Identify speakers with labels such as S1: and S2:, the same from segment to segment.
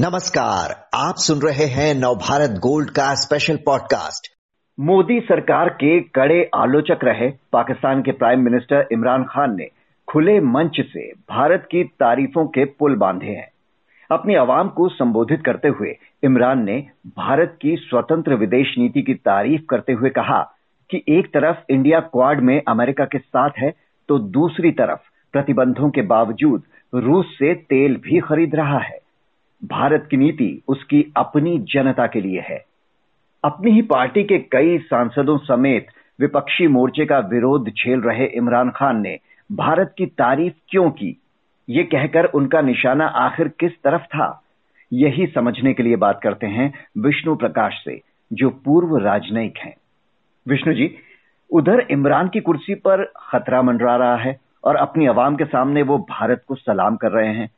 S1: नमस्कार, आप सुन रहे हैं नवभारत गोल्ड का स्पेशल पॉडकास्ट मोदी सरकार के कड़े आलोचक रहे पाकिस्तान के प्राइम मिनिस्टर इमरान खान ने। खुले मंच से भारत की तारीफों के पुल बांधे हैं। अपनी आवाम को संबोधित करते हुए इमरान ने भारत की स्वतंत्र विदेश नीति की तारीफ़ करते हुए कहा कि एक तरफ़ इंडिया क्वाड में अमेरिका के साथ है तो दूसरी तरफ़ प्रतिबंधों के बावजूद रूस से तेल भी खरीद रहा है। भारत की नीति उसकी अपनी जनता के लिए है। अपनी ही पार्टी के कई सांसदों समेत विपक्षी मोर्चे का विरोध झेल रहे इमरान खान ने भारत की तारीफ़ क्यों की? ये कहकर उनका निशाना आखिर किस तरफ़ था? यही समझने के लिए बात करते हैं विष्णु प्रकाश से, जो पूर्व राजनयिक हैं। विष्णु जी, उधर इमरान की कुर्सी पर खतरा मंडरा रहा है और अपनी आवाम के सामने वो भारत को सलाम कर रहे हैं।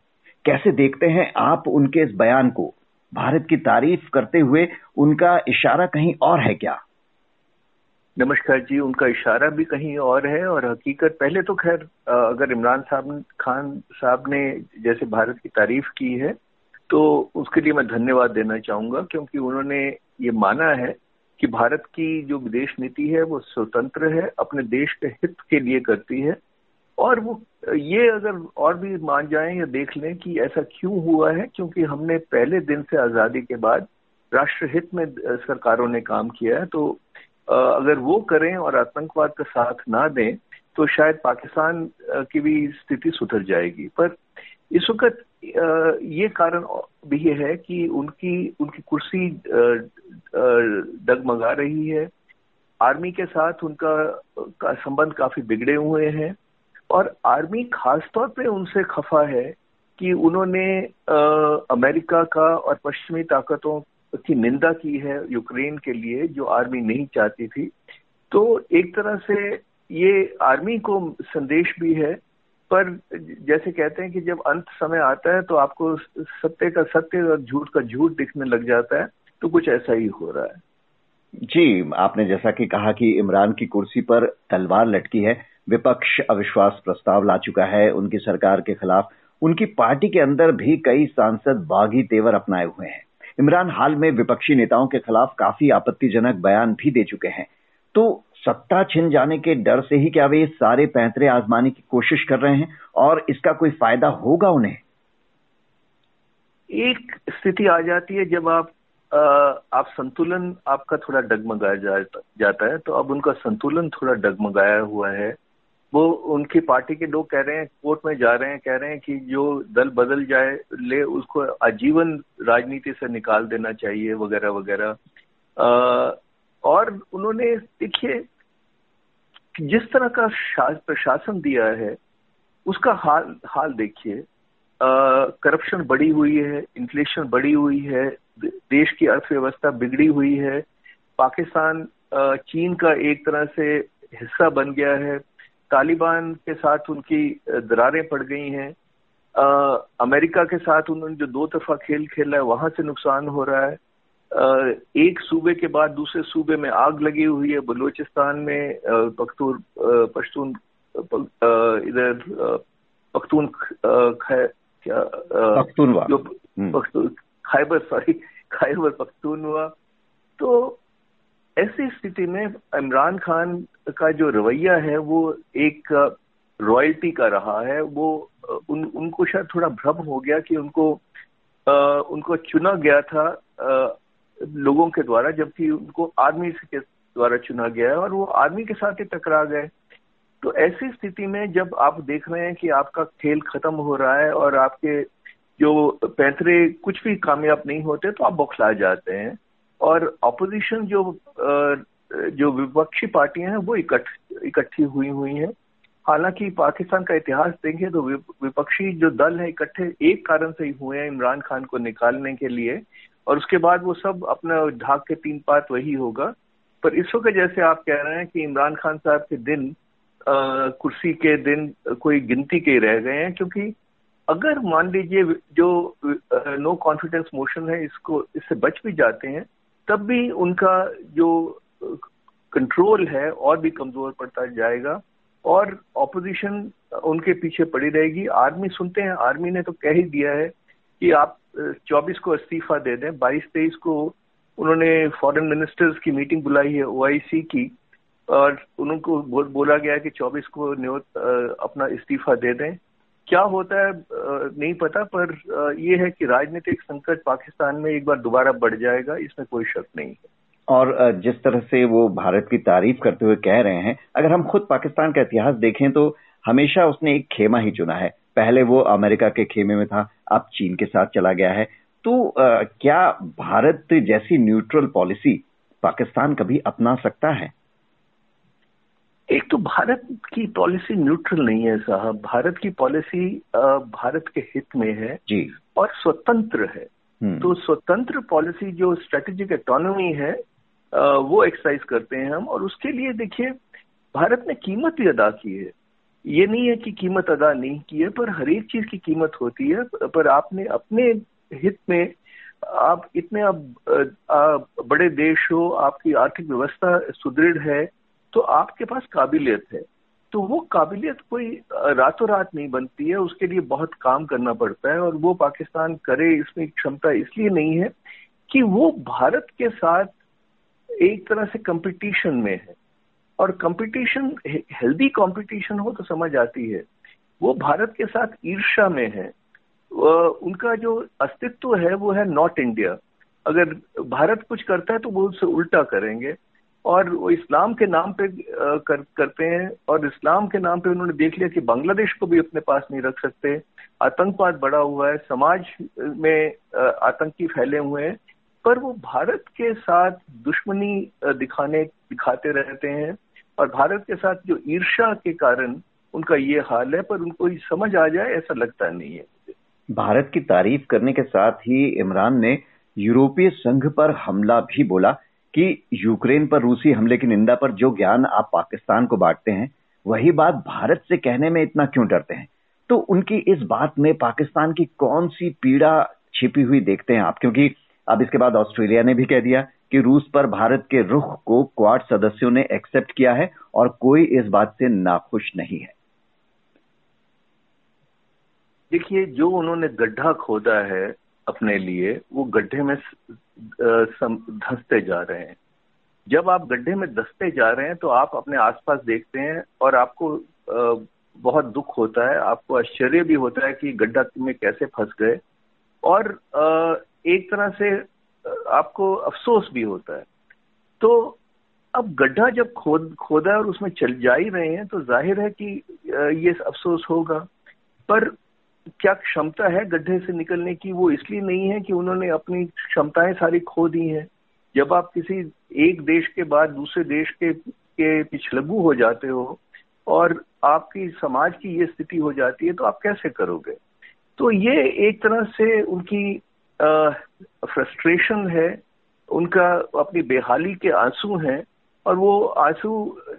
S1: कैसे देखते हैं आप उनके इस बयान को? भारत की तारीफ़ करते हुए उनका इशारा कहीं और है क्या?
S2: नमस्कार जी, उनका इशारा भी कहीं और है और हकीकत, पहले तो खैर अगर इमरान साहब खान साहब ने जैसे भारत की तारीफ़ की है तो उसके लिए मैं धन्यवाद देना चाहूँगा क्योंकि उन्होंने ये माना है कि भारत की जो विदेश नीति है वो स्वतंत्र है, अपने देश के हित के लिए करती है। और वो, ये अगर और भी मान जाएँ या देख लें कि ऐसा क्यों हुआ है, क्योंकि हमने पहले दिन से आज़ादी के बाद राष्ट्रहित में सरकारों ने काम किया है तो अगर वो करें और आतंकवाद का साथ ना दें तो शायद पाकिस्तान की भी स्थिति सुधर जाएगी। पर इस वक्त ये कारण भी है कि उनकी उनकी कुर्सी डगमगा रही है। आर्मी के साथ उनका, का संबंध काफ़ी बिगड़े हुए हैं। और आर्मी खासतौर पे उनसे खफा है कि उन्होंने अमेरिका का और पश्चिमी ताकतों की निंदा की है यूक्रेन के लिए, जो आर्मी नहीं चाहती थी। तो एक तरह से ये आर्मी को संदेश भी है, पर जैसे कहते हैं कि जब अंत समय आता है तो आपको सत्य का सत्य और झूठ का झूठ दिखने लग जाता है तो कुछ ऐसा ही हो रहा है।
S1: जी, आपने जैसा कि कहा कि इमरान की कुर्सी पर तलवार लटकी है विपक्ष अविश्वास प्रस्ताव ला चुका है। उनकी सरकार के खिलाफ उनकी पार्टी के अंदर भी कई सांसद बागी तेवर अपनाए हुए हैं। इमरान हाल में विपक्षी नेताओं के खिलाफ काफ़ी आपत्तिजनक बयान भी दे चुके हैं। तो सत्ता छिन जाने के डर से ही क्या वे सारे पैंतरे आजमाने की कोशिश कर रहे हैं? और इसका कोई फ़ायदा होगा उन्हें?
S2: एक स्थिति आ जाती है जब आप आ, आप संतुलन आपका थोड़ा डगमगाया जा, जाता है। तो अब उनका संतुलन थोड़ा डगमगाया हुआ है। वो उनकी पार्टी के लोग कह रहे हैं, कोर्ट में जा रहे हैं, कह रहे हैं कि जो दल बदल जाए, ले उसको आजीवन राजनीति से निकाल देना चाहिए, वगैरह वगैरह। और उन्होंने, देखिए, जिस तरह का प्रशासन दिया है, उसका हाल हाल देखिए। करप्शन बढ़ी हुई है, इन्फ्लेशन बढ़ी हुई है देश की अर्थव्यवस्था बिगड़ी हुई है, पाकिस्तान चीन का एक तरह से हिस्सा बन गया है। तालिबान के साथ उनकी दरारें पड़ गई हैं। अमेरिका के साथ उन्होंने जो दो तरफा खेल खेला है वहाँ से नुकसान हो रहा है। आ, एक सूबे के बाद दूसरे सूबे में आग लगी हुई है बलूचिस्तान में पख्तूर पश्तून इधर पख्तून
S1: क्या पख्तूनवा। जो
S2: हम्म। पख्तून खैबर सॉरी खैबर पख्तूनवा। तो ऐसी स्थिति में इमरान खान का जो रवैया है वो एक रॉयल्टी का रहा है। वो उन उनको शायद थोड़ा भ्रम हो गया कि उनको आ, उनको चुना गया था आ, लोगों के द्वारा जबकि उनको आर्मी के द्वारा चुना गया है और वो आर्मी के साथ ही टकरा गए। तो ऐसी स्थिति में जब आप देख रहे हैं कि आपका खेल खत्म हो रहा है और आपके जो पैंतरे कुछ भी कामयाब नहीं होते तो आप बौखला जाते हैं। और ऑपोजिशन जो जो विपक्षी पार्टियाँ हैं, वो इकट्ठ, इकट्ठी हुई हुई हैं। हालाँकि पाकिस्तान का इतिहास देखें तो विपक्षी जो दल है, इकट्ठे एक कारण से ही हुए हैं इमरान खान को निकालने के लिए। और उसके बाद वो सब अपना ढाक के तीन पात वही होगा। पर इस वक्त जैसे आप कह रहे हैं कि इमरान खान साहब के दिन कुर्सी के दिन कोई गिनती के रह गए हैं। क्योंकि अगर मान लीजिए जो नो कॉन्फिडेंस मोशन है, इसको, इससे बच भी जाते हैं तब भी उनका जो कंट्रोल है और भी कमज़ोर पड़ता जाएगा और ऑपोजिशन उनके पीछे पड़ी रहेगी। आर्मी सुनते हैं, आर्मी ने तो कह ही दिया है कि आप 24 को इस्तीफा दे दें 22 तेईस को उन्होंने फॉरेन मिनिस्टर्स की मीटिंग बुलाई है ओआईसी की, और उनको बोला गया कि 24 को अपना इस्तीफा दे दें। क्या होता है नहीं पता, पर यह है कि राजनीतिक संकट पाकिस्तान में एक बार दोबारा बढ़ जाएगा, इसमें कोई शक नहीं है।
S1: और जिस तरह से वो भारत की तारीफ़ करते हुए कह रहे हैं, अगर हम खुद पाकिस्तान का इतिहास देखें तो हमेशा उसने एक खेमा ही चुना है। पहले वो अमेरिका के खेमे में था, अब चीन के साथ चला गया है। तो क्या भारत जैसी न्यूट्रल पॉलिसी पाकिस्तान कभी अपना सकता है?
S2: एक तो भारत की पॉलिसी न्यूट्रल नहीं है साहब। भारत की पॉलिसी भारत के हित में है
S1: जी।
S2: और स्वतंत्र है। हम्म। तो स्वतंत्र पॉलिसी जो स्ट्रेटेजिक इकोनॉमी है वो एक्सरसाइज करते हैं हम। और उसके लिए देखिए भारत ने कीमत भी अदा की है। ये नहीं है कि कीमत अदा नहीं की है पर हर एक चीज़ की कीमत होती है। पर आपने अपने हित में आप इतने अब बड़े देश हो आपकी आर्थिक व्यवस्था सुदृढ़ है तो आपके पास काबिलियत है। तो वो काबिलियत कोई रातों रात नहीं बनती है, उसके लिए बहुत काम करना पड़ता है और वो पाकिस्तान करे, इसमें क्षमता इसलिए नहीं है कि वो भारत के साथ एक तरह से कंपटीशन में है। और कंपटीशन हेल्दी कंपटीशन हो तो समझ आती है। वो भारत के साथ ईर्षा में है। उनका जो अस्तित्व है वो है नॉट इंडिया। अगर भारत कुछ करता है तो वो उससे उल्टा करेंगे। और वो इस्लाम के नाम पे कर, करते हैं और इस्लाम के नाम पे उन्होंने देख लिया कि बांग्लादेश को भी अपने पास नहीं रख सकते। आतंकवाद बढ़ा हुआ है समाज में आतंकी फैले हुए हैं पर वो भारत के साथ दुश्मनी दिखाने दिखाते रहते हैं और भारत के साथ जो ईर्षा के कारण उनका ये हाल है पर उनको समझ आ जाए ऐसा लगता नहीं है।
S1: भारत की तारीफ़ करने के साथ ही इमरान ने यूरोपीय संघ पर हमला भी बोला। कि यूक्रेन पर रूसी हमले की निंदा पर जो ज्ञान आप पाकिस्तान को बांटते हैं, वही बात भारत से कहने में इतना क्यों डरते हैं? तो उनकी इस बात में पाकिस्तान की कौन सी पीड़ा छिपी हुई देखते हैं आप? क्योंकि अब इसके बाद ऑस्ट्रेलिया ने भी कह दिया कि रूस पर भारत के रुख को क्वाड सदस्यों ने एक्सेप्ट किया है और कोई इस बात से नाखुश नहीं है।
S2: देखिए, जो उन्होंने गड्ढा खोदा है अपने लिए, वो गड्ढे में धंसते जा रहे हैं। जब आप गड्ढे में धंसते जा रहे हैं तो आप अपने आसपास देखते हैं और आपको बहुत दुख होता है, आपको आश्चर्य भी होता है कि गड्ढा में कैसे फंस गए। और एक तरह से आपको अफसोस भी होता है। तो अब गड्ढा जब खोद, खोदा और उसमें चल जा ही रहे हैं तो ज़ाहिर है कि ये अफसोस होगा। पर क्या क्षमता है गड्ढे से निकलने की? वो इसलिए नहीं है कि उन्होंने अपनी क्षमताएँ सारी खो दी हैं। जब आप किसी एक देश के बाद दूसरे देश के के पिछलगू हो जाते हो और आपकी समाज की ये स्थिति हो जाती है तो आप कैसे करोगे? तो ये एक तरह से उनकी फ्रस्ट्रेशन है, उनका अपनी बेहाली के आँसू हैं और वो आँसू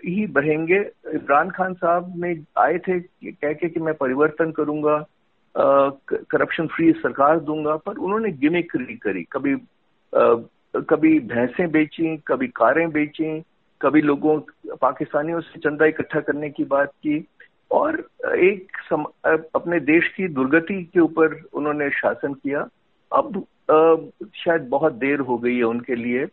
S2: ही बहेंगे। इमरान खान साहब ने आए थे कह के कि मैं परिवर्तन करूँगा करप्शन फ्री सरकार दूँगा पर उन्होंने गिमिक्री करी। कभी आ, कभी भैंसें बेची कभी कारें बेची कभी लोगों पाकिस्तानियों से चंदा इकट्ठा करने की बात की। और एक सम, अपने देश की दुर्गति के ऊपर उन्होंने शासन किया। अब आ, शायद बहुत देर हो गई है उनके लिए।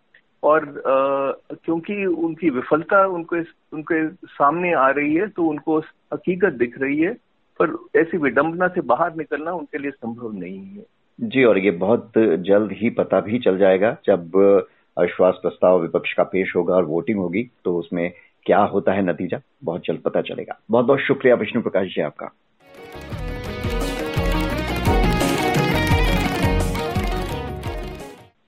S2: और आ, क्योंकि उनकी विफलता उनको उनके सामने आ रही है तो उनको हकीकत दिख रही है। पर ऐसी विडंबना से बाहर निकलना उनके लिए संभव नहीं है।
S1: जी, और ये बहुत जल्द ही पता भी चल जाएगा जब अविश्वास प्रस्ताव विपक्ष का पेश होगा और वोटिंग होगी तो उसमें क्या होता है नतीजा, बहुत जल्द पता चलेगा। बहुत बहुत शुक्रिया विष्णु प्रकाश जी आपका।